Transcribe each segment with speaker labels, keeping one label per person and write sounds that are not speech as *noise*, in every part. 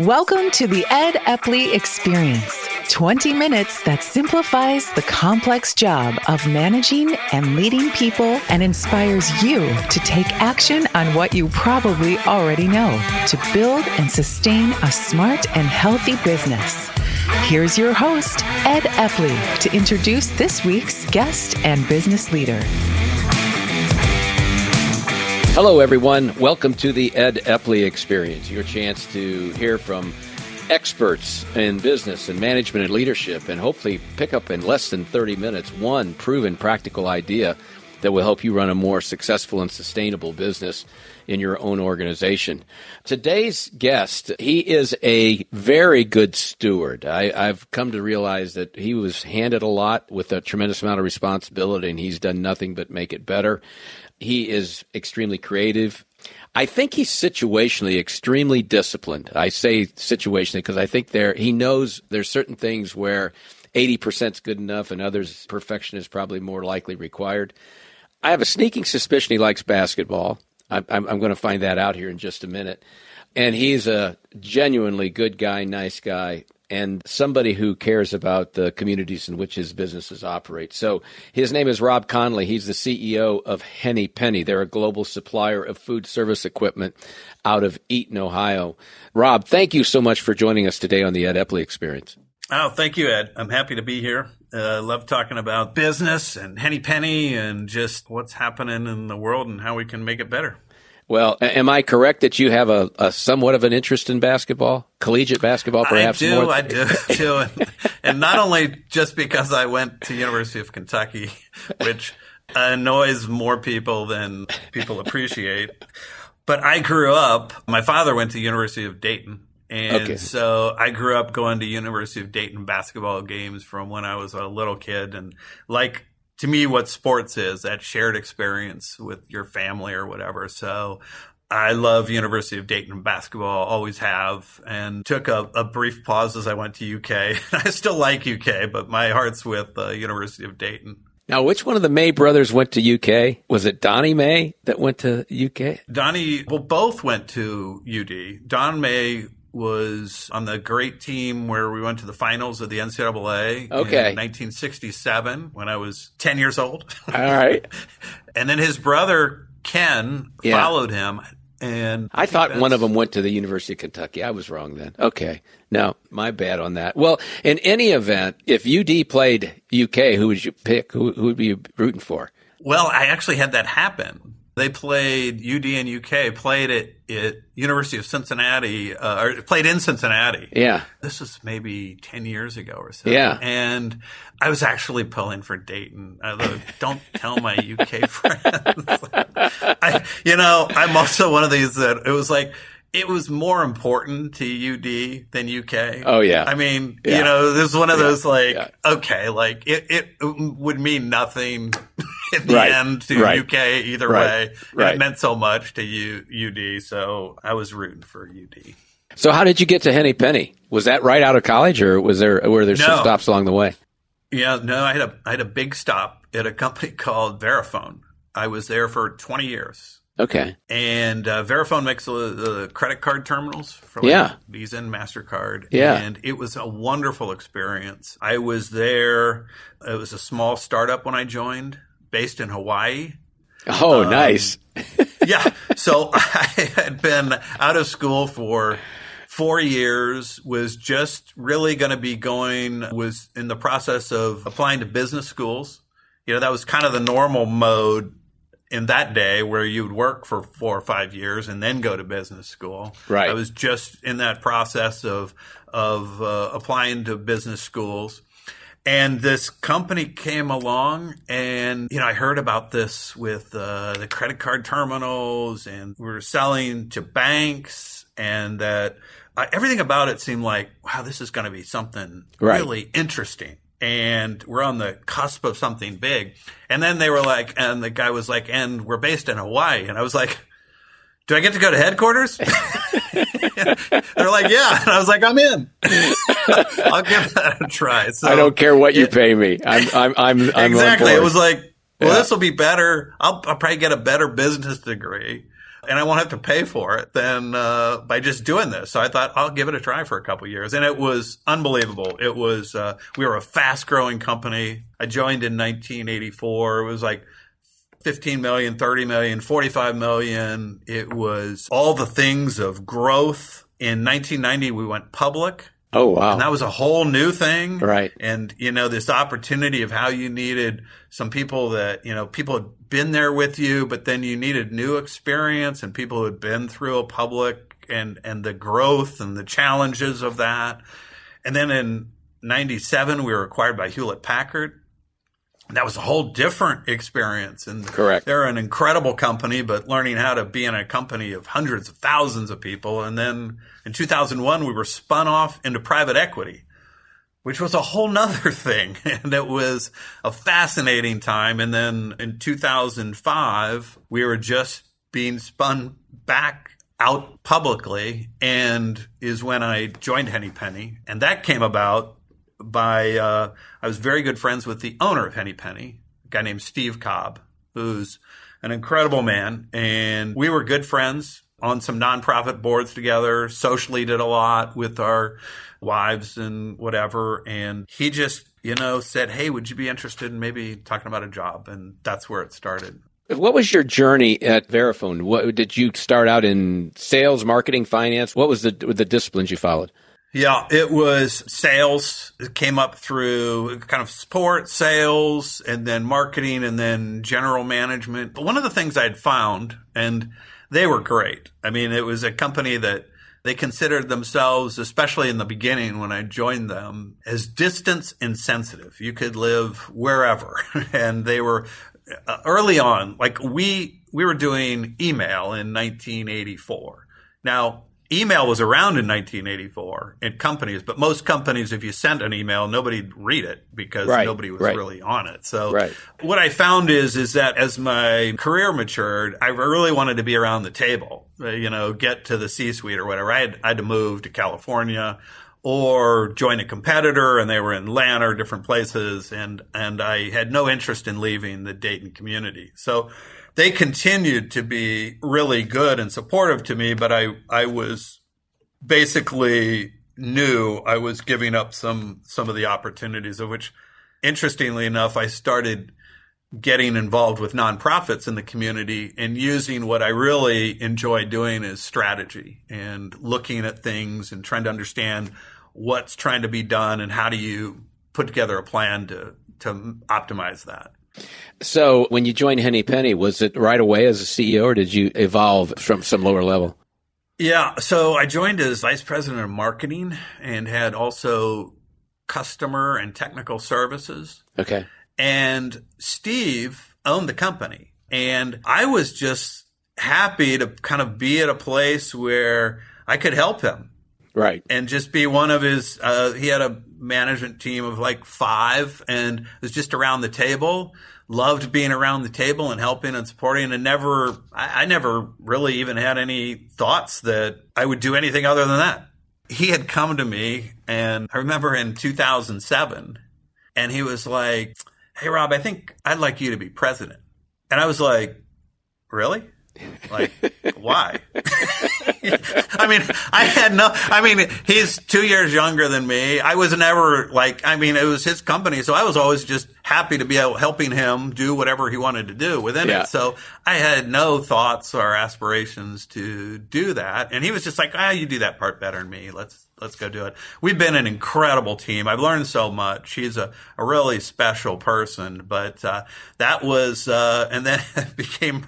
Speaker 1: Welcome to the Ed Epley Experience 20 minutes that simplifies the complex job of managing and leading people and inspires you to take action on what you probably already know to build and sustain a smart and healthy business. Here's your host, Ed Epley, to introduce this week's guest and business leader.
Speaker 2: Hello, everyone. Welcome to the Ed Epley Experience, your chance to hear from experts in business and management and leadership, and hopefully pick up in less than 30 minutes one proven practical idea that will help you run a more successful and sustainable business in your own organization. Today's guest, he is a very good steward. I, have come to realize that he was handed a lot with a tremendous amount of responsibility, and he's done nothing but make it better. He is extremely creative. I think he's situationally extremely disciplined. I say situationally because I think there he knows there's certain things where 80% is good enough and others perfection is probably more likely required. I have a sneaking suspicion he likes basketball. I'm, I'm, I'm going to find that out here in just a minute. And he's a genuinely good guy, nice guy, and somebody who cares about the communities in which his businesses operate. So his name is Rob Connelly. He's the CEO of Henny Penny. They're a global supplier of food service equipment out of Eaton, Ohio. Rob, thank you so much for joining us today on the Ed Epley Experience.
Speaker 3: Oh, thank you, Ed. I'm happy to be here. I uh, love talking about business and Henny Penny and just what's happening in the world and how we can make it better.
Speaker 2: Well, am I correct that you have a, a, somewhat of an interest in basketball, collegiate basketball, perhaps?
Speaker 3: I do,
Speaker 2: more?
Speaker 3: I do too, and, and not only just because I went to University of Kentucky, *laughs* which annoys more people than people appreciate, but I grew up. My father went to University of Dayton, and okay. so I grew up going to University of Dayton basketball games from when I was a little kid, and like to me what sports is that shared experience with your family or whatever so I love University of Dayton basketball, always have, and took a, a, brief pause as I went to UK. *laughs* I still like UK, but my heart's with uh, University of Dayton.
Speaker 2: Now, which one of the May brothers went to UK? Was it Donnie May that went to UK?
Speaker 3: Donnie, well, both went to UD. Don May was on the great team where we went to the finals of the NCAA
Speaker 2: okay.
Speaker 3: in 1967 when I was 10 years old.
Speaker 2: All right. *laughs*
Speaker 3: and then his brother Ken yeah. followed him. And
Speaker 2: I thought one of them went to the University of Kentucky. I was wrong then. Okay. No, my bad on that. Well, in any event, if UD played UK, who would you pick? Who, who would be rooting for?
Speaker 3: Well, I actually had that happen. They played UD and UK played at, at University of Cincinnati uh, or played in Cincinnati.
Speaker 2: Yeah,
Speaker 3: this was maybe ten years ago or so.
Speaker 2: Yeah,
Speaker 3: and I was actually pulling for Dayton. Although, don't tell my UK *laughs* friends. *laughs* I, you know, I'm also one of these that it was like it was more important to UD than UK.
Speaker 2: Oh yeah.
Speaker 3: I mean, yeah. you know, this is one of yeah. those like, yeah. okay, like it, it would mean nothing *laughs* in the right. end to right. UK either right. way. It meant so much to U, UD, so I was rooting for UD.
Speaker 2: So how did you get to Henny Penny? Was that right out of college, or was there were there no. some stops along the way?
Speaker 3: Yeah, no, I had a I had a big stop at a company *laughs* called Verifone. I was there for 20 years.
Speaker 2: Okay.
Speaker 3: And uh, Verifone makes the, the, credit card terminals for like
Speaker 2: yeah.
Speaker 3: Visa and MasterCard.
Speaker 2: Yeah.
Speaker 3: And it was a wonderful experience. I was there. It was a small startup when I joined, based in Hawaii.
Speaker 2: Oh, um, nice. *laughs*
Speaker 3: yeah. So *laughs* I had been out of school for four years, was just really going to be going, was in the process of applying to business schools. You know, that was kind of the normal mode in that day where you would work for four or five years and then go to business school.
Speaker 2: Right.
Speaker 3: I was just in that process of of uh, applying to business schools. And this company came along, and you know, I heard about this with uh, the credit card terminals, and we were selling to banks, and that uh, everything about it seemed like, wow, this is going to be something right. really interesting and we're on the cusp of something big. And then they were like, and the guy was like, and we're based in Hawaii. And I was like, do I get to go to headquarters? *laughs* *laughs* They're like, yeah. And I was like, I'm in. *laughs* I'll give that a try. So
Speaker 2: I don't care what you pay me. I'm, I'm, I'm, I'm
Speaker 3: exactly. It was like, well, yeah. this will be better. I'll, I'll probably get a better business degree. and I won't have to pay for it than uh, by just doing this. So I thought I'll give it a try for a couple years, and it was unbelievable. It was uh, we were a fast growing company. I joined in 1984. It was like 15 million, 30 million, 45 million. It was all the things of growth. In 1990, we went public.
Speaker 2: Oh, wow.
Speaker 3: And that was a whole new thing.
Speaker 2: Right.
Speaker 3: And, you know, this opportunity of how you needed some people that, you know, people had been there with you, but then you needed new experience and people who had been through a public and, and the growth and the challenges of that. And then in 97, we were acquired by Hewlett Packard that was a whole different experience. And
Speaker 2: correct,
Speaker 3: they're an incredible company, but learning how to be in a company of hundreds of thousands of people. And then in 2001, we were spun off into private equity, which was a whole nother *laughs* thing. And it was a fascinating time. And then in 2005, we were just being spun back out publicly and is when I joined Henny Penny. And that came about by uh, I was very good friends with the owner of Henny Penny, a guy named Steve Cobb, who's an incredible man, and we were good friends on some nonprofit boards together. Socially, did a lot with our wives and whatever, and he just you know said, "Hey, would you be interested in maybe talking about a job?" And that's where it started.
Speaker 2: What was your journey at Verifone? What did you start out in sales, marketing, finance? What was the the disciplines you followed?
Speaker 3: Yeah, it was sales. It came up through kind of support, sales, and then marketing, and then general management. But one of the things I'd found, and they were great. I mean, it was a company that they considered themselves, especially in the beginning when I joined them, as distance insensitive. You could live wherever. *laughs* and they were uh, early on, like we, we were doing email in 1984. Now, email was around in 1984 in companies, but most companies, if you sent an email, nobody'd read it because
Speaker 2: right,
Speaker 3: nobody was
Speaker 2: right.
Speaker 3: really on it. So
Speaker 2: right.
Speaker 3: what I found is, is that as my career matured, I really wanted to be around the table, uh, you know, get to the C suite or whatever. I had, I had to move to California or join a competitor and they were in Atlanta or different places. And, and I had no interest in leaving the Dayton community. So, they continued to be really good and supportive to me, but I, I was basically knew I was giving up some, some of the opportunities of which, interestingly enough, I started getting involved with nonprofits in the community and using what I really enjoy doing is strategy and looking at things and trying to understand what's trying to be done and how do you put together a plan to, to optimize that.
Speaker 2: So when you joined Henny Penny, was it right away as a CEO or did you evolve from some lower level?
Speaker 3: Yeah. So I joined as vice president of marketing and had also customer and technical services.
Speaker 2: Okay.
Speaker 3: And Steve owned the company. And I was just happy to kind of be at a place where I could help him.
Speaker 2: Right.
Speaker 3: And just be one of his, uh, he had a management team of like five and was just around the table. Loved being around the table and helping and supporting and never, I, I never really even had any thoughts that I would do anything other than that. He had come to me and I remember in 2007 and he was like, Hey, Rob, I think I'd like you to be president. And I was like, really? Like, why? *laughs* I mean, I had no, I mean, he's two years younger than me. I was never like, I mean, it was his company. So I was always just happy to be helping him do whatever he wanted to do within
Speaker 2: yeah.
Speaker 3: it. So I had no thoughts or aspirations to do that. And he was just like, ah, you do that part better than me. Let's, let's go do it. We've been an incredible team. I've learned so much. He's a, a really special person, but, uh, that was, uh, and then *laughs* it became,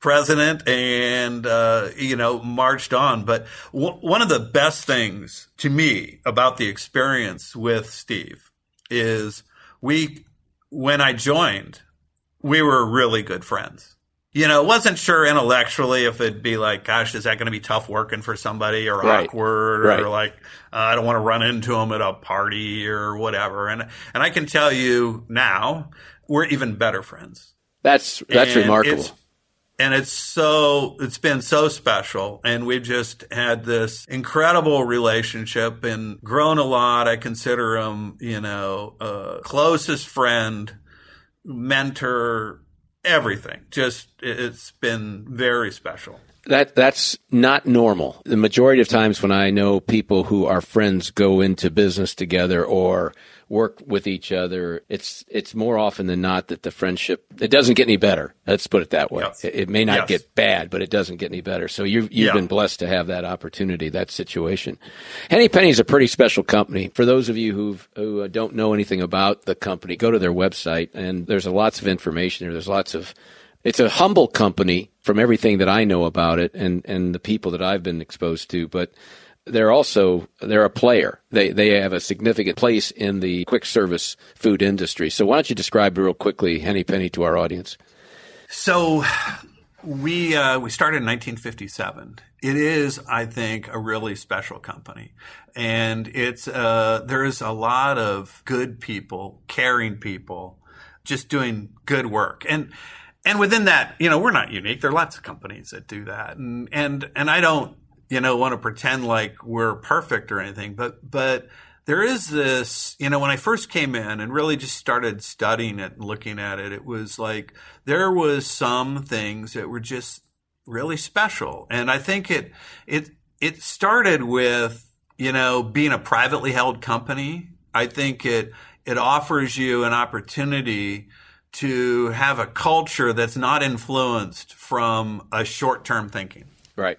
Speaker 3: president and uh, you know marched on. But w- one of the best things to me about the experience with Steve is we when I joined, we were really good friends. You know, wasn't sure intellectually if it'd be like, gosh, is that going to be tough working for somebody or
Speaker 2: right.
Speaker 3: awkward
Speaker 2: right.
Speaker 3: or like, uh, I don't want to run into him at a party or whatever. And, and I can tell you now, we're even better friends.
Speaker 2: That's, that's
Speaker 3: and
Speaker 2: remarkable
Speaker 3: and it's so it's been so special and we've just had this incredible relationship and grown a lot i consider him you know a closest friend mentor everything. Just it's been very special.
Speaker 2: That that's not normal. The majority of times when I know people who are friends go into business together or work with each other, it's it's more often than not that the friendship it doesn't get any better. Let's put it that way.
Speaker 3: Yes.
Speaker 2: It, it may not
Speaker 3: Yes.
Speaker 2: get bad, but it doesn't get any better. So you you've
Speaker 3: Yeah.
Speaker 2: been blessed to have that opportunity, that situation. Henny Penny is a pretty special company. For those of you who who uh, don't know anything about the company, go to their website and there's lots of information there. There's lots of it's a humble company from everything that I know about it and, and the people that I've been exposed to, but they're also they're a player. They they have a significant place in the quick service food industry. So why don't you describe real quickly Henny Penny to our audience?
Speaker 3: So we uh, we started in 1957. It is, I think, a really special company, and it's uh, there's a lot of good people, caring people, just doing good work, and and within that, you know, we're not unique. There are lots of companies that do that, and and and I don't, you know, want to pretend like we're perfect or anything, but but there is this, you know, when I first came in and really just started studying it and looking at it, it was like there was some things that were just really special. And I think it it it started with, you know, being a privately held company. I think it it offers you an opportunity to have a culture that's not influenced from a short-term thinking.
Speaker 2: Right.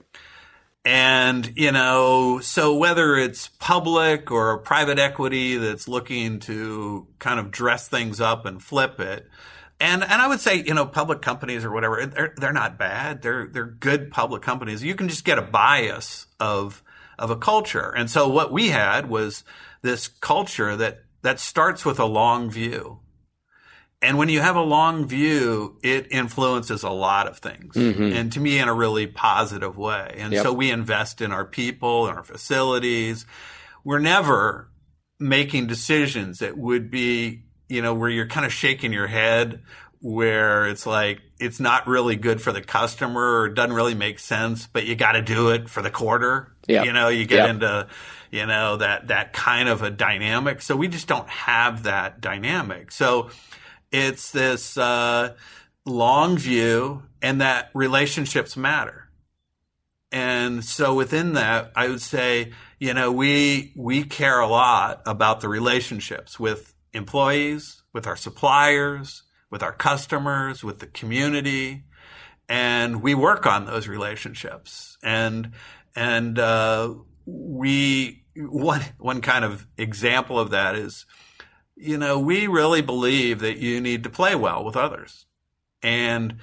Speaker 3: And, you know, so whether it's public or private equity that's looking to kind of dress things up and flip it. And, and I would say, you know, public companies or whatever, they're, they're not bad. They're, they're good public companies. You can just get a bias of, of a culture. And so what we had was this culture that, that starts with a long view. And when you have a long view, it influences a lot of things. Mm-hmm. And to me, in a really positive way. And
Speaker 2: Yep.
Speaker 3: so we invest in our people and our facilities. We're never making decisions that would be, you know, where you're kind of shaking your head, where it's like, it's not really good for the customer or it doesn't really make sense, but you got to do it for the quarter.
Speaker 2: Yep.
Speaker 3: You know, you get
Speaker 2: Yep.
Speaker 3: into, you know, that, that kind of a dynamic. So we just don't have that dynamic. So it's this, uh, long view and that relationships matter. And so within that, I would say, you know, we, we care a lot about the relationships with employees, with our suppliers, with our customers, with the community. And we work on those relationships. And, and, uh, we, one, one kind of example of that is, you know, we really believe that you need to play well with others. And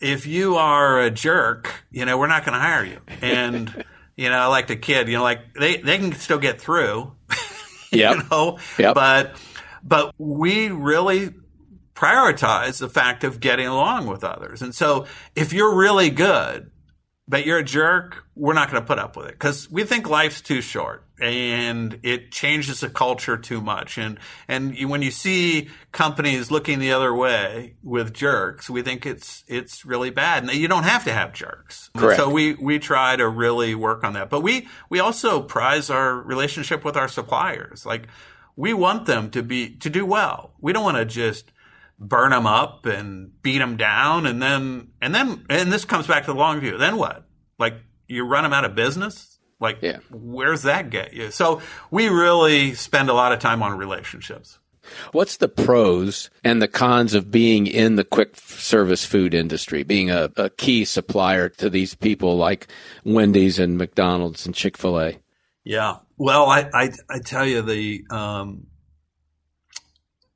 Speaker 3: if you are a jerk, you know, we're not going to hire you. And, *laughs* you know, like the kid, you know, like they, they can still get through, *laughs*
Speaker 2: Yep.
Speaker 3: you know,
Speaker 2: Yep.
Speaker 3: but, but we really prioritize the fact of getting along with others. And so if you're really good, but you're a jerk, we're not going to put up with it because we think life's too short and it changes the culture too much. And, and you- when you see companies looking the other way with jerks, we think it's, it's really bad. And you don't have to have jerks.
Speaker 2: Correct.
Speaker 3: So we, we try to really work on that. But we, we also prize our relationship with our suppliers. Like we want them to be, to do well. We don't want to just, burn them up and beat them down and then and then and this comes back to the long view then what like you run them out of business like
Speaker 2: Yeah.
Speaker 3: where's that get you so we really spend a lot of time on relationships
Speaker 2: What's the pros and the cons of being in the quick service food industry, being a, a key supplier to these people like Wendy's and McDonald's and Chick fil A?
Speaker 3: yeah well i i, I tell you the um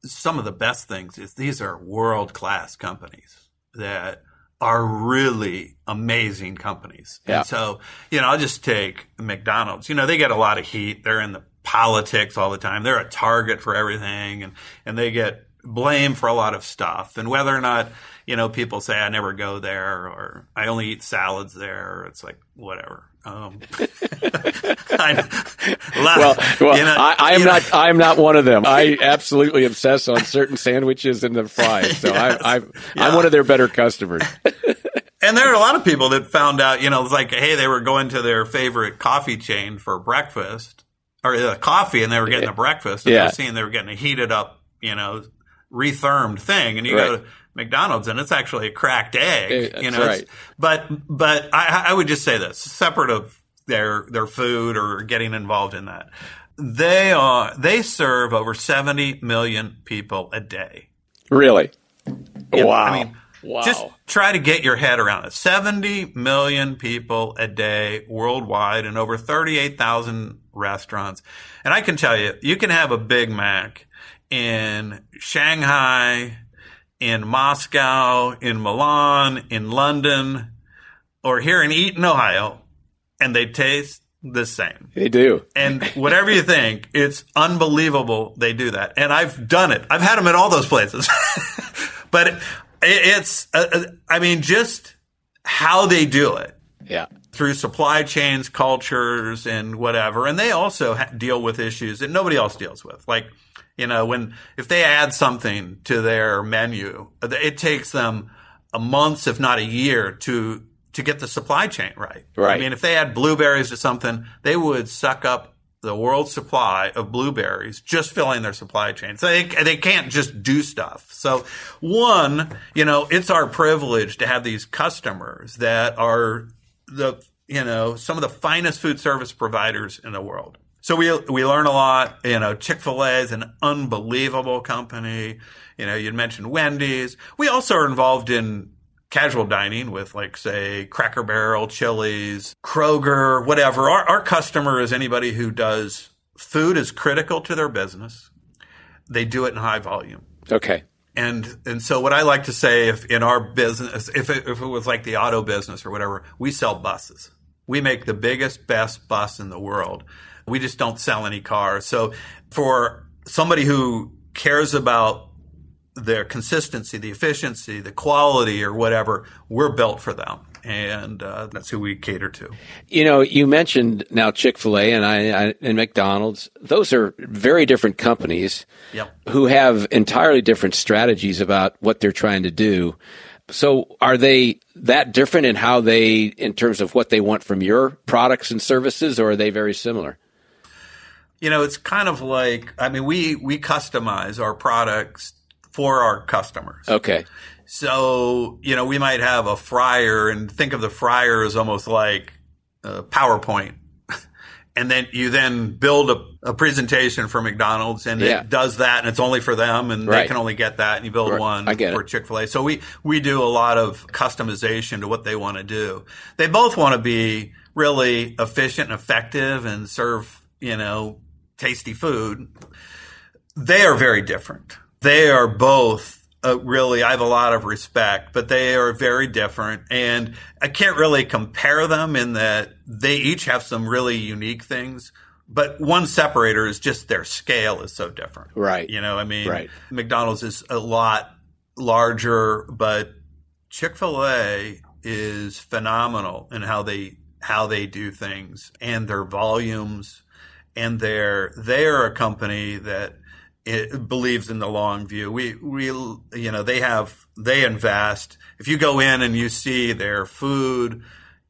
Speaker 3: some of the best things is these are world class companies that are really amazing companies.
Speaker 2: Yeah.
Speaker 3: And so, you know, I'll just take McDonald's. You know, they get a lot of heat. They're in the politics all the time. They're a target for everything and, and they get blamed for a lot of stuff. And whether or not, you know, people say I never go there or I only eat salads there, it's like, whatever. Um, *laughs* I,
Speaker 2: Well, well
Speaker 3: you know,
Speaker 2: I, I am
Speaker 3: know-
Speaker 2: not. I am not one of them. I absolutely obsess on certain sandwiches and the fries. So
Speaker 3: Yes.
Speaker 2: I, I, I'm
Speaker 3: Yeah.
Speaker 2: one of their better customers. *laughs*
Speaker 3: And there are a lot of people that found out, you know, it's like, hey, they were going to their favorite coffee chain for breakfast or uh, coffee and they were getting a breakfast and they
Speaker 2: Yeah.
Speaker 3: were seeing they were getting a heated up, you know, rethermed thing. And you
Speaker 2: Right.
Speaker 3: go, McDonald's, and it's actually a cracked egg.
Speaker 2: That's
Speaker 3: you know,
Speaker 2: right.
Speaker 3: but but I, I would just say this separate of their their food or getting involved in that. They are they serve over 70 million people a day.
Speaker 2: Really?
Speaker 3: Yeah,
Speaker 2: wow.
Speaker 3: I mean,
Speaker 2: wow.
Speaker 3: just try to get your head around it. 70 million people a day worldwide and over 38,000 restaurants. And I can tell you, you can have a Big Mac in Shanghai, in Moscow, in Milan, in London, or here in Eaton, Ohio, and they taste the same.
Speaker 2: they do.
Speaker 3: And whatever you think, it's unbelievable they do that. And I've done it. I've had them at all those places. *laughs* but it, it's, uh, uh, I mean, just how they do it
Speaker 2: Yeah.
Speaker 3: Through supply chains, cultures, and whatever. And they also ha- deal with issues that nobody else deals with. Like, you know, when, if they add something to their menu, it takes them a months, if not a year to, to get the supply chain right.
Speaker 2: Right.
Speaker 3: I mean, if they add blueberries to something, they would suck up the world supply of blueberries just filling their supply chain. So they, they can't just do stuff. So one, you know, it's our privilege to have these customers that are the, you know, some of the finest food service providers in the world. So we, we learn a lot. You know, Chick-fil-A is an unbelievable company. You know, you'd mentioned Wendy's. We also are involved in casual dining with like say Cracker Barrel, Chili's, Kroger, whatever. Our, our customer is anybody who does food is critical to their business. They do it in high volume.
Speaker 2: Okay.
Speaker 3: And and so what I like to say if in our business if it, if it was like the auto business or whatever, we sell buses. We make the biggest best bus in the world. We just don't sell any cars. So for somebody who cares about their consistency, the efficiency, the quality, or whatever, we're built for them, and uh, that's who we cater to.
Speaker 2: You know, you mentioned now Chick Fil A and I, I and McDonald's. Those are very different companies
Speaker 3: Yep.
Speaker 2: who have entirely different strategies about what they're trying to do. So, are they that different in how they, in terms of what they want from your products and services, or are they very similar?
Speaker 3: You know, it's kind of like I mean, we we customize our products for our customers.
Speaker 2: Okay.
Speaker 3: So, you know, we might have a fryer and think of the fryer as almost like a PowerPoint. *laughs* And then you then build a, a presentation for McDonald's and
Speaker 2: Yeah.
Speaker 3: it does that and it's only for them and
Speaker 2: Right.
Speaker 3: they can only get that and you build
Speaker 2: Right.
Speaker 3: one
Speaker 2: I get
Speaker 3: for. Chick-fil-A. So we, we do a lot of customization to what they want to do. They both want to be really efficient and effective and serve, you know, tasty food they are very different. They are both uh, really, I have a lot of respect, but they are very different. And I can't really compare them in that they each have some really unique things. But one separator is just their scale is so different.
Speaker 2: Right.
Speaker 3: You know, I mean,
Speaker 2: Right.
Speaker 3: McDonald's is a lot larger, but Chick fil A is phenomenal in how they how they do things and their volumes and they're they're a company that it believes in the long view. We we you know they have they invest. If you go in and you see their food,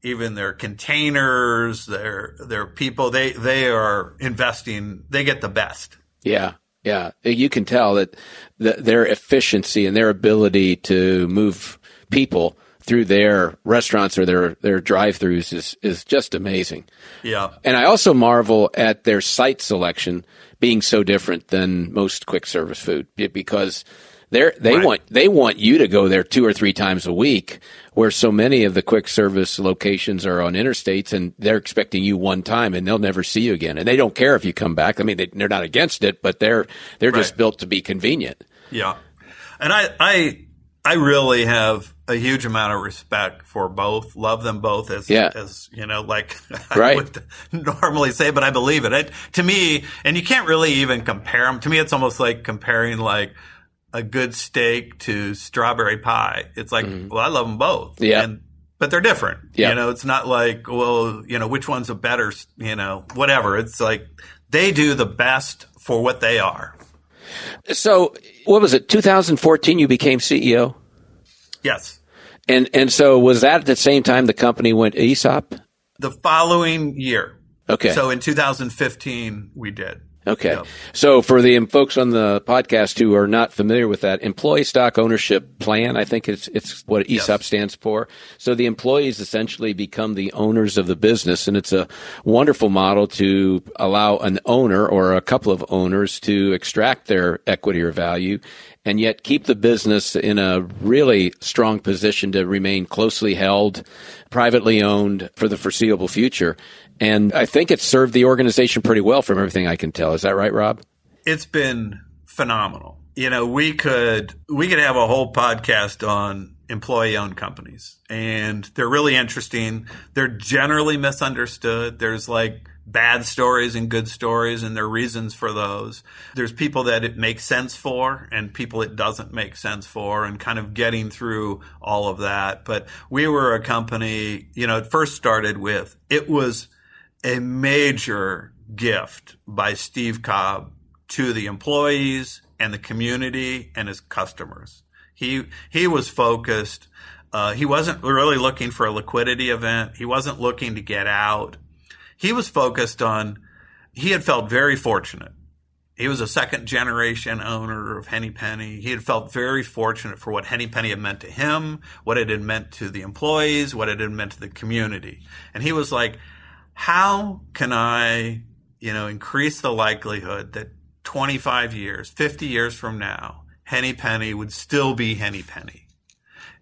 Speaker 3: even their containers, their their people, they they are investing. They get the best.
Speaker 2: Yeah, yeah. You can tell that the, their efficiency and their ability to move people through their restaurants or their their drive-throughs is is just amazing.
Speaker 3: Yeah.
Speaker 2: And I also marvel at their site selection being so different than most quick service food because they they
Speaker 3: Right.
Speaker 2: want they want you to go there two or three times a week, where so many of the quick service locations are on interstates and they're expecting you one time and they'll never see you again, and they don't care if you come back. I mean, they, they're not against it, but they're they're just built to be convenient.
Speaker 3: Yeah. And I, I, I really have a huge amount of respect for both. Love them both as,
Speaker 2: Yeah.
Speaker 3: as you know, like *laughs*
Speaker 2: Right.
Speaker 3: I would normally say, but I believe it. it. To me, and you can't really even compare them. To me, it's almost like comparing like a good steak to strawberry pie. It's like, well, I love them both.
Speaker 2: Mm-hmm. Yeah.
Speaker 3: And, but they're different.
Speaker 2: Yeah.
Speaker 3: You know, it's not like, well, you know, which one's a better, you know, whatever. It's like they do the best for what they are.
Speaker 2: So, what was it? 2014, you became CEO,
Speaker 3: Yes.
Speaker 2: And and so was that at the same time the company went ESOP?
Speaker 3: The following year.
Speaker 2: Okay.
Speaker 3: So in 2015, we did.
Speaker 2: Okay.
Speaker 3: Yep.
Speaker 2: So for the folks on the podcast who are not familiar with that, employee stock ownership plan, I think it's it's what ESOP
Speaker 3: Yes.
Speaker 2: stands for. So the employees essentially become the owners of the business and it's a wonderful model to allow an owner or a couple of owners to extract their equity or value and yet keep the business in a really strong position to remain closely held, privately owned for the foreseeable future. And I think it's served the organization pretty well from everything I can tell. Is that right, Rob?
Speaker 3: it's been phenomenal. You know, we could we could have a whole podcast on employee owned companies and they're really interesting. They're generally misunderstood. There's like bad stories and good stories and there are reasons for those. There's people that it makes sense for and people it doesn't make sense for and kind of getting through all of that. But we were a company, you know, it first started with it was a major gift by Steve Cobb to the employees and the community and his customers. He he was focused. Uh, he wasn't really looking for a liquidity event. He wasn't looking to get out. He was focused on. He had felt very fortunate. He was a second generation owner of Henny Penny. He had felt very fortunate for what Henny Penny had meant to him, what it had meant to the employees, what it had meant to the community. And he was like, how can I, you know, increase the likelihood that 25 years, 50 years from now, Henny Penny would still be Henny Penny?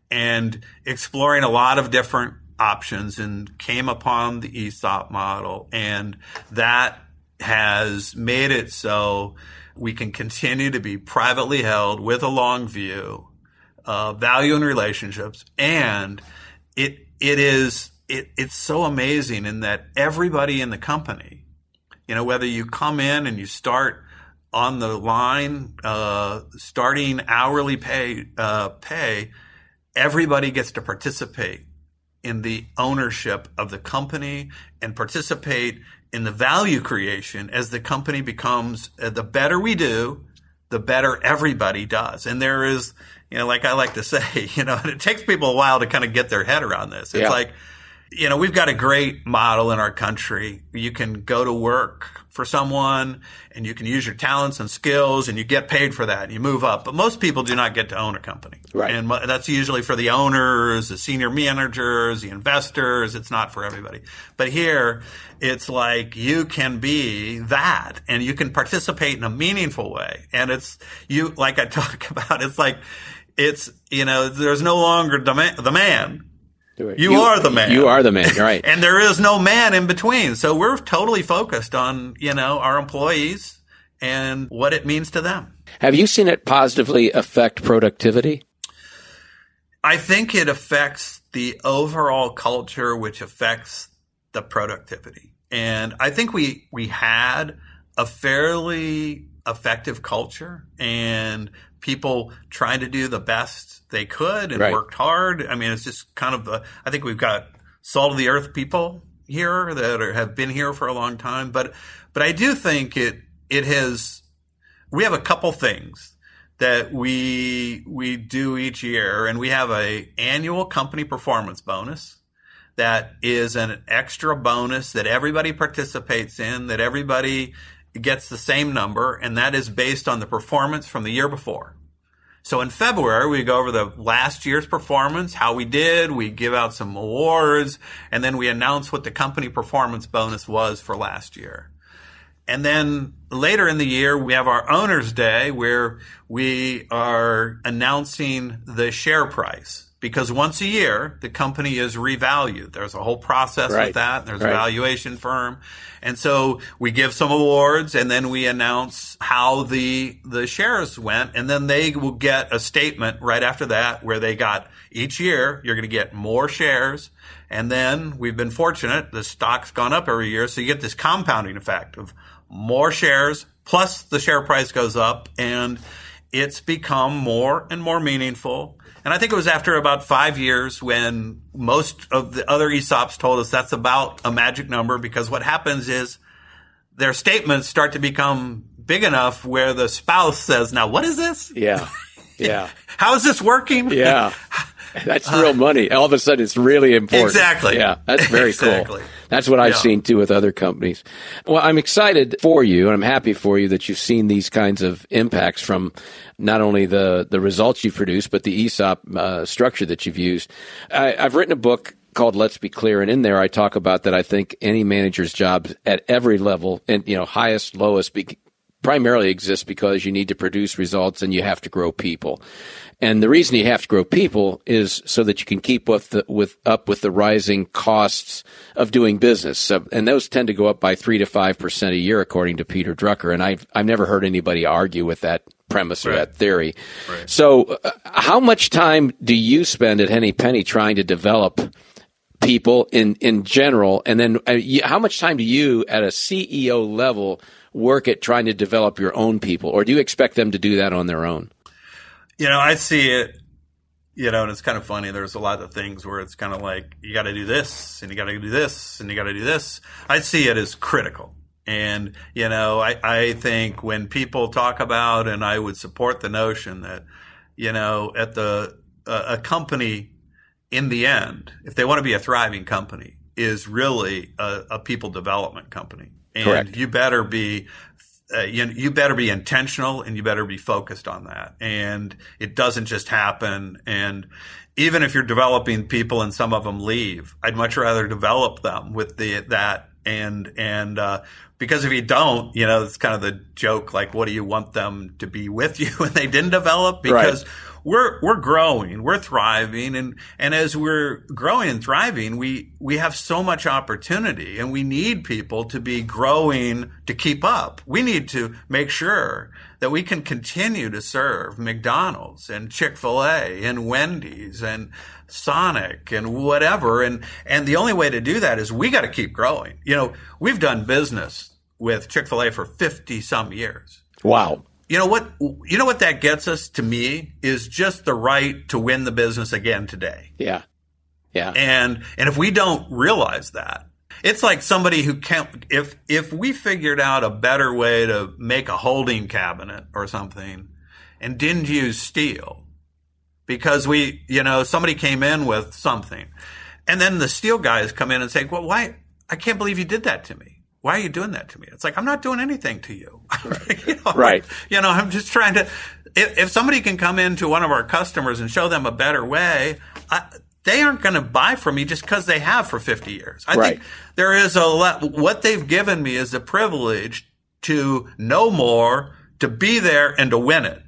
Speaker 3: And exploring a lot of different options and came upon the ESOP model. And that has made it so we can continue to be privately held with a long view, value in relationships. And it, it is, it, it's so amazing in that everybody in the company, you know, whether you come in and you start on the line, uh, starting hourly pay, uh, pay, everybody gets to participate in the ownership of the company and participate in the value creation as the company becomes uh, the better we do, the better everybody does. And there is, you know, like I like to *laughs* say, you know, it takes people a while to kind of get their head around this. It's
Speaker 2: Yeah.
Speaker 3: like, you know, we've got a great model in our country. You can go to work for someone and you can use your talents and skills and you get paid for that and you move up. But most people do not get to own a company.
Speaker 2: Right.
Speaker 3: And that's usually for the owners, the senior managers, the investors. It's not for everybody. But here, it's like you can be that and you can participate in a meaningful way. And it's you, like I *laughs* talk about, it's like, it's, you know, there's no longer the man, the man. You are the man.
Speaker 2: You are the man. Right. *laughs*
Speaker 3: And there is no man in between. So we're totally focused on, you know, our employees and what it means to them.
Speaker 2: Have you seen it positively affect productivity?
Speaker 3: I think it affects the overall culture, which affects the productivity. And I think we, we had a fairly effective culture and people trying to do the best they could and
Speaker 2: Right.
Speaker 3: worked hard. I mean, it's just kind of the, I think we've got salt of the earth people here that are, have been here for a long time. But, but I do think it, it has, we have a couple things that we we do each year and we have a annual company performance bonus that is an extra bonus that everybody participates in that everybody gets the same number and that is based on the performance from the year before so in February, we go over the last year's performance, how we did, we give out some awards, and then we announce what the company performance bonus was for last year. And then later in the year, we have our owners day where we are announcing the share price. Because once a year, the company is revalued. There's a whole process
Speaker 2: Right.
Speaker 3: with that. There's
Speaker 2: Right.
Speaker 3: a valuation firm. And so we give some awards and then we announce how the, the shares went. And then they will get a statement right after that where they got each year, you're going to get more shares. And then we've been fortunate. The stock's gone up every year. So you get this compounding effect of more shares plus the share price goes up and it's become more and more meaningful. And I think it was after about five years when most of the other ESOPs told us that's about a magic number because what happens is their statements start to become big enough where the spouse says, now what is this?
Speaker 2: Yeah. Yeah. *laughs*
Speaker 3: How is this working?
Speaker 2: Yeah. *laughs* *laughs* that's real money. All of a sudden, it's really important.
Speaker 3: Exactly.
Speaker 2: Yeah, that's very
Speaker 3: exactly.
Speaker 2: cool. That's what I've
Speaker 3: Yeah.
Speaker 2: seen too with other companies. Well, I'm excited for you, and I'm happy for you that you've seen these kinds of impacts from not only the the results you've produced, but the ESOP uh, structure that you've used. I, I've written a book called Let's Be Clear, and in there I talk about that. I think any manager's job at every level, and you know, highest, lowest, be, primarily exists because you need to produce results and you have to grow people. And the reason you have to grow people is so that you can keep with the, with up with the rising costs of doing business. So, and those tend to go up by three to five percent a year, according to Peter Drucker. And I've I've never heard anybody argue with that premise or that theory. So, uh, how much time do you spend at Henny Penny trying to develop? People in in general and then uh, you, how much time do you at a CEO level work at trying to develop your own people or do you expect them to do that on their own
Speaker 3: You know, I see it, you know, and it's kind of funny. There's a lot of things where it's kind of like, you got to do this and you got to do this and you got to do this. I see it as critical. And, you know, I, I think when people talk about, and I would support the notion that, you know, at the, uh, a company in the end, if they want to be a thriving company, is really a, a people development company. And
Speaker 2: Correct.
Speaker 3: you better be uh, you, you better be intentional and you better be focused on that. And it doesn't just happen. And even if you're developing people and some of them leave, I'd much rather develop them with the that and and uh, because if you don't, you know, it's kind of the joke like, what do you want them to be with you *laughs* when they didn't develop? Because we're we're growing, we're thriving, and and as we're growing and thriving, we we have so much opportunity, and we need people to be growing to keep up. We need to make sure that we can continue to serve McDonald's and Chick Fil A and Wendy's and Sonic and whatever, and and the only way to do that is we got to keep growing. You know, we've done business with Chick Fil A for fifty some years.
Speaker 2: wow
Speaker 3: You know what? You know what that gets us to me is just the right to win the business again today.
Speaker 2: yeah yeah
Speaker 3: And and if we don't realize that, it's like somebody who can't. If if we figured out a better way to make a holding cabinet or something, and didn't use steel, because we, you know, somebody came in with something, and then the steel guys come in and say, "Well, why? I can't believe you did that to me." Why are you doing that to me? It's like I'm not doing anything to you. *laughs* you know,
Speaker 2: Right.
Speaker 3: You know, I'm just trying to. If, if somebody can come into one of our customers and show them a better way, I, they aren't going to buy from me just because they have for 50 years. I
Speaker 2: Right.
Speaker 3: think there is a lot. What they've given me is the privilege to know more, to be there, and to win it.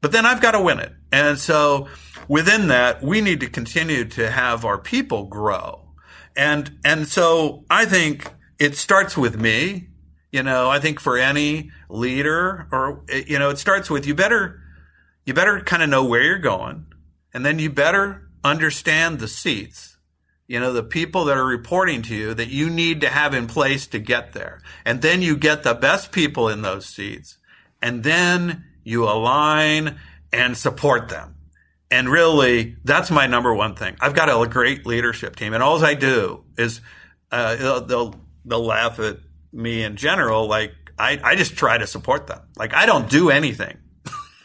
Speaker 3: But then I've got to win it. And so within that, we need to continue to have our people grow. And, and so I think it starts with me. You know, I think for any leader or, you know, it starts with you better, you better kind of know where you're going. And then you better understand the seats you know, the people that are reporting to you that you need to have in place to get there. And then you get the best people in those seats. And then you align and support them. And really, that's my number one thing. I've got a great leadership team, and all I do is uh, they'll, they'll they'll laugh at me in general. Like I, I just try to support them. Like I don't do anything.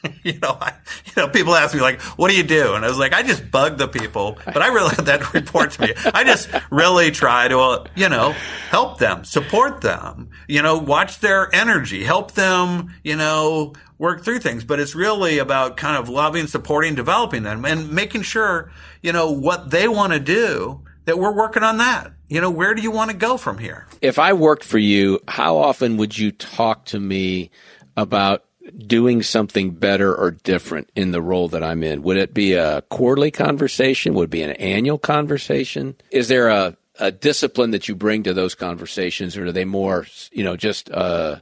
Speaker 3: *laughs* you know, I, you know, people ask me like, "What do you do?" And I was like, "I just bug the people," but I really *laughs* that reports me. I just really try to, uh, you know, help them, support them, you know, watch their energy, help them, you know, work through things. But it's really about kind of loving, supporting, developing them, and making sure, you know, what they want to do. That we're working on that. You know, where do you want to go from here?
Speaker 2: if i worked for you how often would you talk to me about doing something better or different in the role that i'm in would it be a quarterly conversation would it be an annual conversation is there a a discipline that you bring to those conversations, or are they more, you know, just uh,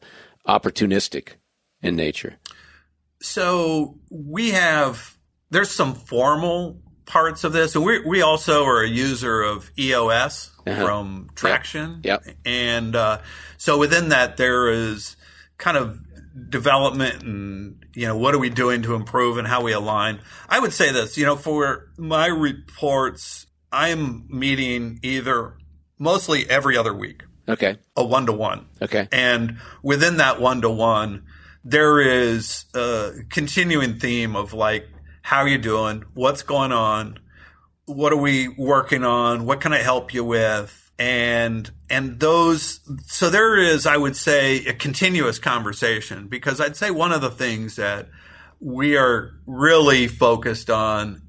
Speaker 2: opportunistic in nature?
Speaker 3: So we have there's some formal parts of this, and we we also are a user of EOS
Speaker 2: Uh-huh.
Speaker 3: from Traction.
Speaker 2: Yep.
Speaker 3: And uh, so within that, there is kind of development and you know what are we doing to improve and how we align. I would say this, you know, for my reports, I'm meeting either mostly every other week,
Speaker 2: Okay.
Speaker 3: a one to one.
Speaker 2: Okay.
Speaker 3: And within that one to one, there is a continuing theme of like, how are you doing? What's going on? what are we working on? What can I help you with? And, and those, so there is, I would say, a continuous conversation because I'd say one of the things that we are really focused on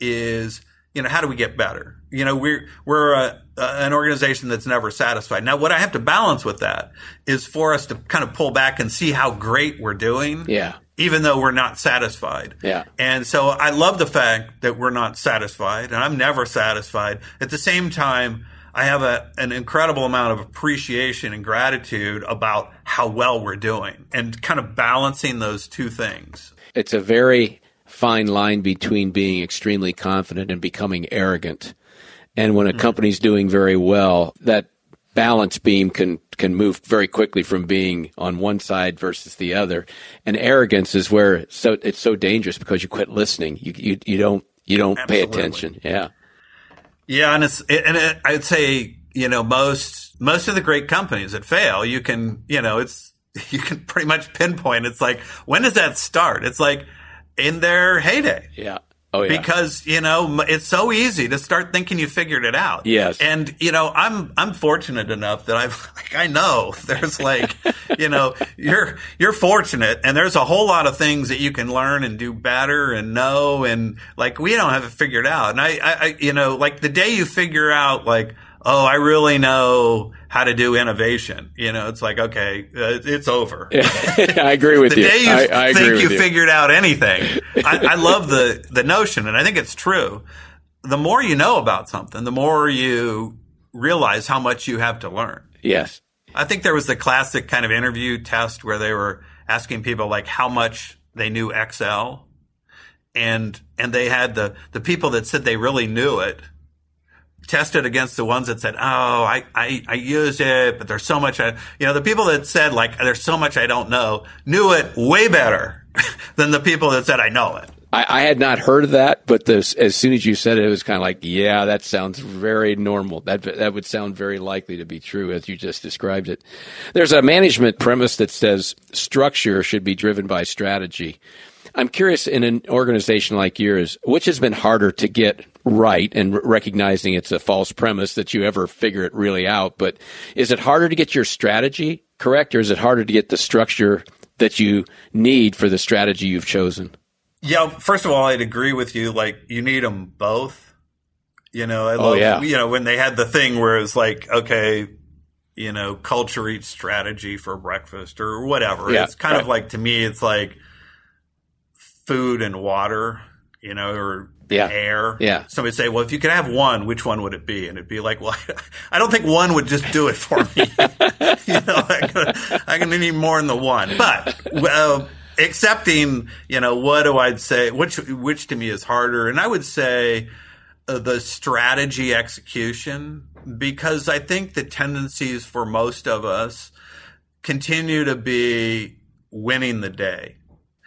Speaker 3: is, you know, how do we get better? You know, we're, we're a, an organization that's never satisfied. Now, what I have to balance with that is for us to kind of pull back and see how great we're doing.
Speaker 2: Yeah
Speaker 3: even though we're not satisfied.
Speaker 2: Yeah.
Speaker 3: And so I love the fact that we're not satisfied and I'm never satisfied. At the same time, I have a, an incredible amount of appreciation and gratitude about how well we're doing and kind of balancing those two things.
Speaker 2: It's a very fine line between being extremely confident and becoming arrogant. And when a mm-hmm. company's doing very well, that balance beam can can move very quickly from being on one side versus the other. And arrogance is where so it's so dangerous because you quit listening. You you, you don't you don't Absolutely. pay attention. Yeah.
Speaker 3: Yeah, and it's and it, I'd say you know most most of the great companies that fail, you can you know it's *laughs* you can pretty much pinpoint. It's like when does that start? It's like in their heyday.
Speaker 2: Yeah. Oh,
Speaker 3: yeah. Because, you know, it's so easy to start thinking you figured it out.
Speaker 2: Yes.
Speaker 3: And, you know, I'm, I'm fortunate enough that I've, *laughs* like, I know there's like, you know, *laughs* you're, you're fortunate and there's a whole lot of things that you can learn and do better and know. And like, we don't have it figured out. And I, I, you know, like the day you figure out, like, oh, I really know how to do innovation. You know, it's like, okay, uh, it's over. *laughs*
Speaker 2: Yeah, I agree with
Speaker 3: the
Speaker 2: you.
Speaker 3: The day you
Speaker 2: I, I
Speaker 3: think
Speaker 2: you,
Speaker 3: you figured out anything. *laughs* I, I love the, the notion, and I think it's true. The more you know about something, the more you realize how much you have to learn.
Speaker 2: Yes.
Speaker 3: I think there was the classic kind of interview test where they were asking people like how much they knew Excel. And, and they had the, the people that said they really knew it tested against the ones that said, "Oh, I, I, I use it, but there's so much." I, you know, the people that said like, "There's so much I don't know," knew it way better *laughs* than the people that said, "I know it."
Speaker 2: I, I had not heard of that, but this, as soon as you said it, it was kind of like, yeah, that sounds very normal. That that would sound very likely to be true as you just described it. There's a management premise that says structure should be driven by strategy. I'm curious in an organization like yours, which has been harder to get right and recognizing it's a false premise that you ever figure it really out. But is it harder to get your strategy correct or is it harder to get the structure that you need for the strategy you've chosen?
Speaker 3: Yeah, first of all, I'd agree with you. Like, you need them both. You know, I oh, love,
Speaker 2: yeah.
Speaker 3: you know, when they had the thing where it's like, okay, you know, culture eats strategy for breakfast or whatever. Yeah, it's kind right. of like, to me, it's like food and water, you know, or
Speaker 2: yeah.
Speaker 3: air.
Speaker 2: Yeah.
Speaker 3: Somebody say, well, if you could have one, which one would it be? And it'd be like, well, *laughs* I don't think one would just do it for me. *laughs* you know, I can need more than the one. But uh, accepting, you know, what do I say? Which which to me is harder? And I would say uh, the strategy execution because I think the tendencies for most of us continue to be winning the day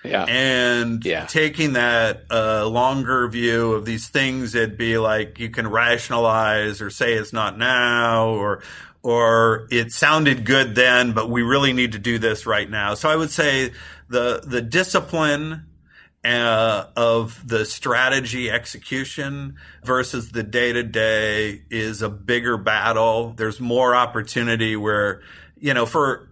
Speaker 2: yeah.
Speaker 3: And
Speaker 2: yeah.
Speaker 3: taking that uh, longer view of these things it'd be like you can rationalize or say it's not now or or it sounded good then, but we really need to do this right now. So I would say the the discipline uh, of the strategy execution versus the day to day is a bigger battle. There's more opportunity where you know for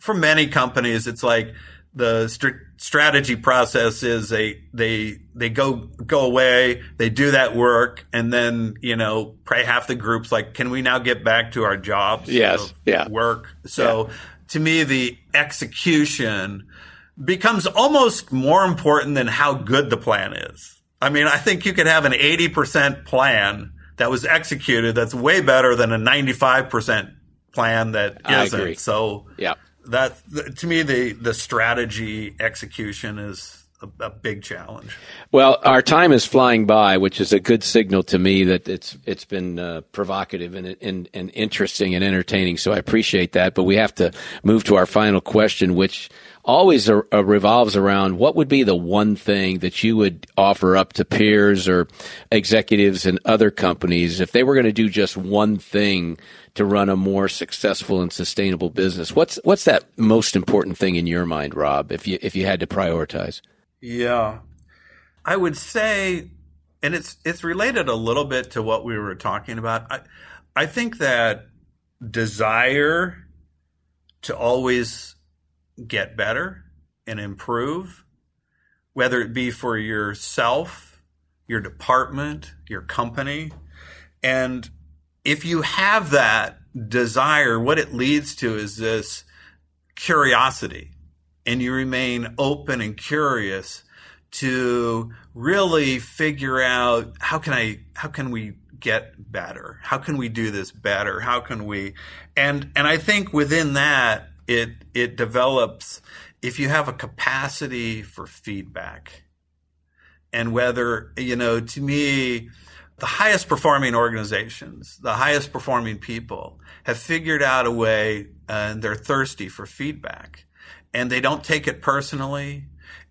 Speaker 3: for many companies it's like the st- strategy process is they they they go go away they do that work and then you know pray half the groups like can we now get back to our jobs
Speaker 2: yes yeah.
Speaker 3: work? So yeah. to me the execution becomes almost more important than how good the plan is. I mean i think you could have an 80% plan that was executed that's way better than a 95% plan that isn't. so
Speaker 2: yeah
Speaker 3: that to me the the strategy execution is a, a, big challenge.
Speaker 2: Well, our time is flying by, which is a good signal to me that it's it's been uh, provocative and, and and interesting and entertaining. So I appreciate that. But we have to move to our final question, which always uh, revolves around what would be the one thing that you would offer up to peers or executives in other companies if they were going to do just one thing to run a more successful and sustainable business. What's what's that most important thing in your mind, Rob, if you if you had to prioritize?
Speaker 3: Yeah. I would say and it's it's related a little bit to what we were talking about. I I think that desire to always get better and improve, whether it be for yourself, your department, your company, and if you have that desire, what it leads to is this curiosity, and you remain open and curious to really figure out how can I how can we get better? How can we do this better? How can we and and I think within that it it develops if you have a capacity for feedback and whether you know to me the highest performing organizations the highest performing people have figured out a way uh, and they're thirsty for feedback and they don't take it personally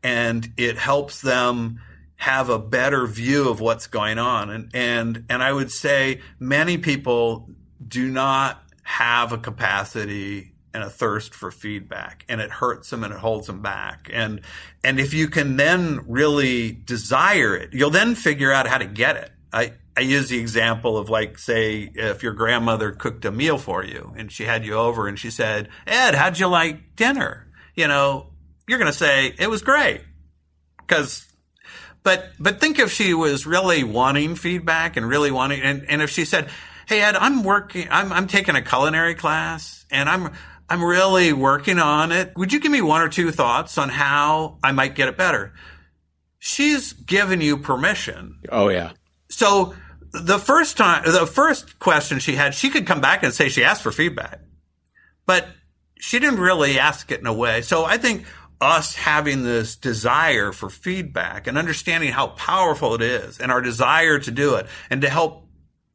Speaker 3: and it helps them have a better view of what's going on. And, and, and I would say many people do not have a capacity and a thirst for feedback and it hurts them and it holds them back. And, and if you can then really desire it, you'll then figure out how to get it. I, I use the example of like, say, if your grandmother cooked a meal for you and she had you over and she said, Ed, how'd you like dinner? You know, you're going to say it was great. Because but but think if she was really wanting feedback and really wanting and, and if she said hey ed i'm working I'm, I'm taking a culinary class and i'm i'm really working on it. Would you give me one or two thoughts on how i might get it better? She's given you permission.
Speaker 2: Oh yeah.
Speaker 3: So the first time the first question she had she could come back and say she asked for feedback but she didn't really ask it in a way so i think us having this desire for feedback and understanding how powerful it is and our desire to do it and to help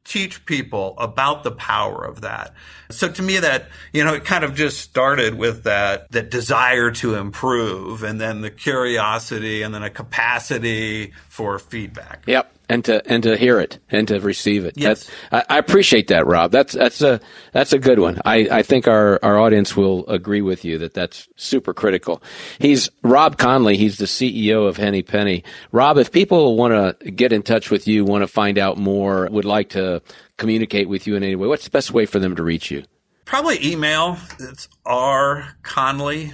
Speaker 3: teach people about the power of that. So to me that, you know, it kind of just started with that, that desire to improve and then the curiosity and then a capacity for feedback.
Speaker 2: Yep and to and to hear it and to receive it.
Speaker 3: Yes,
Speaker 2: I, I, appreciate that, Rob. That's that's a that's a good one. I, I think our our audience will agree with you that that's super critical. He's Rob Connelly. He's the CEO of Henny Penny. Rob, if people want to get in touch with you, want to find out more, would like to communicate with you in any way, what's the best way for them to reach you?
Speaker 3: Probably email. It's r connelly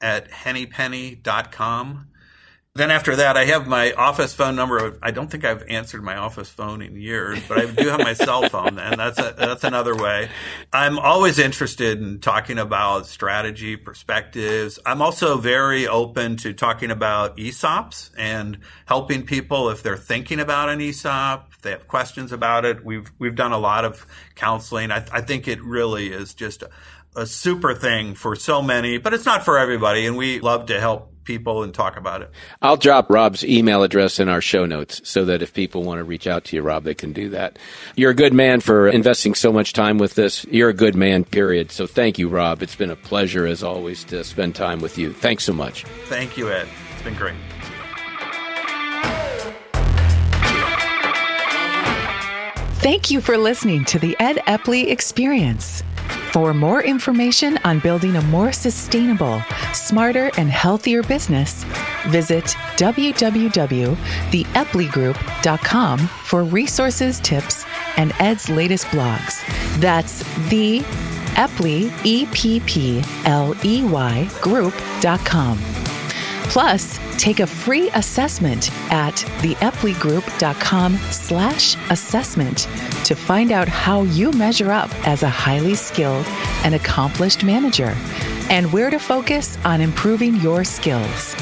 Speaker 3: at hennypenny.com. Then after that, I have my office phone number. I don't think I've answered my office phone in years, but I do have my cell phone, and that's a, that's another way. I'm always interested in talking about strategy, perspectives. I'm also very open to talking about ESOPs and helping people if they're thinking about an ESOP, if they have questions about it. We've we've done a lot of counseling. I, I think it really is just a, a super thing for so many, but it's not for everybody, and we love to help people and talk about it.
Speaker 2: I'll drop Rob's email address in our show notes so that if people want to reach out to you, Rob, they can do that. You're a good man for investing so much time with this. You're a good man, period. So thank you, Rob. It's been a pleasure, as always, to spend time with you. Thanks so much.
Speaker 3: Thank you, Ed. It's been great.
Speaker 1: Thank you for listening to the Ed Epley Experience. For more information on building a more sustainable, smarter, and healthier business, visit www.theepleygroup.com for resources, tips, and Ed's latest blogs. That's the Epley, E P P L E Y group.com. Plus, take a free assessment at theepleygroup.com slash assessment to find out how you measure up as a highly skilled and accomplished manager and where to focus on improving your skills.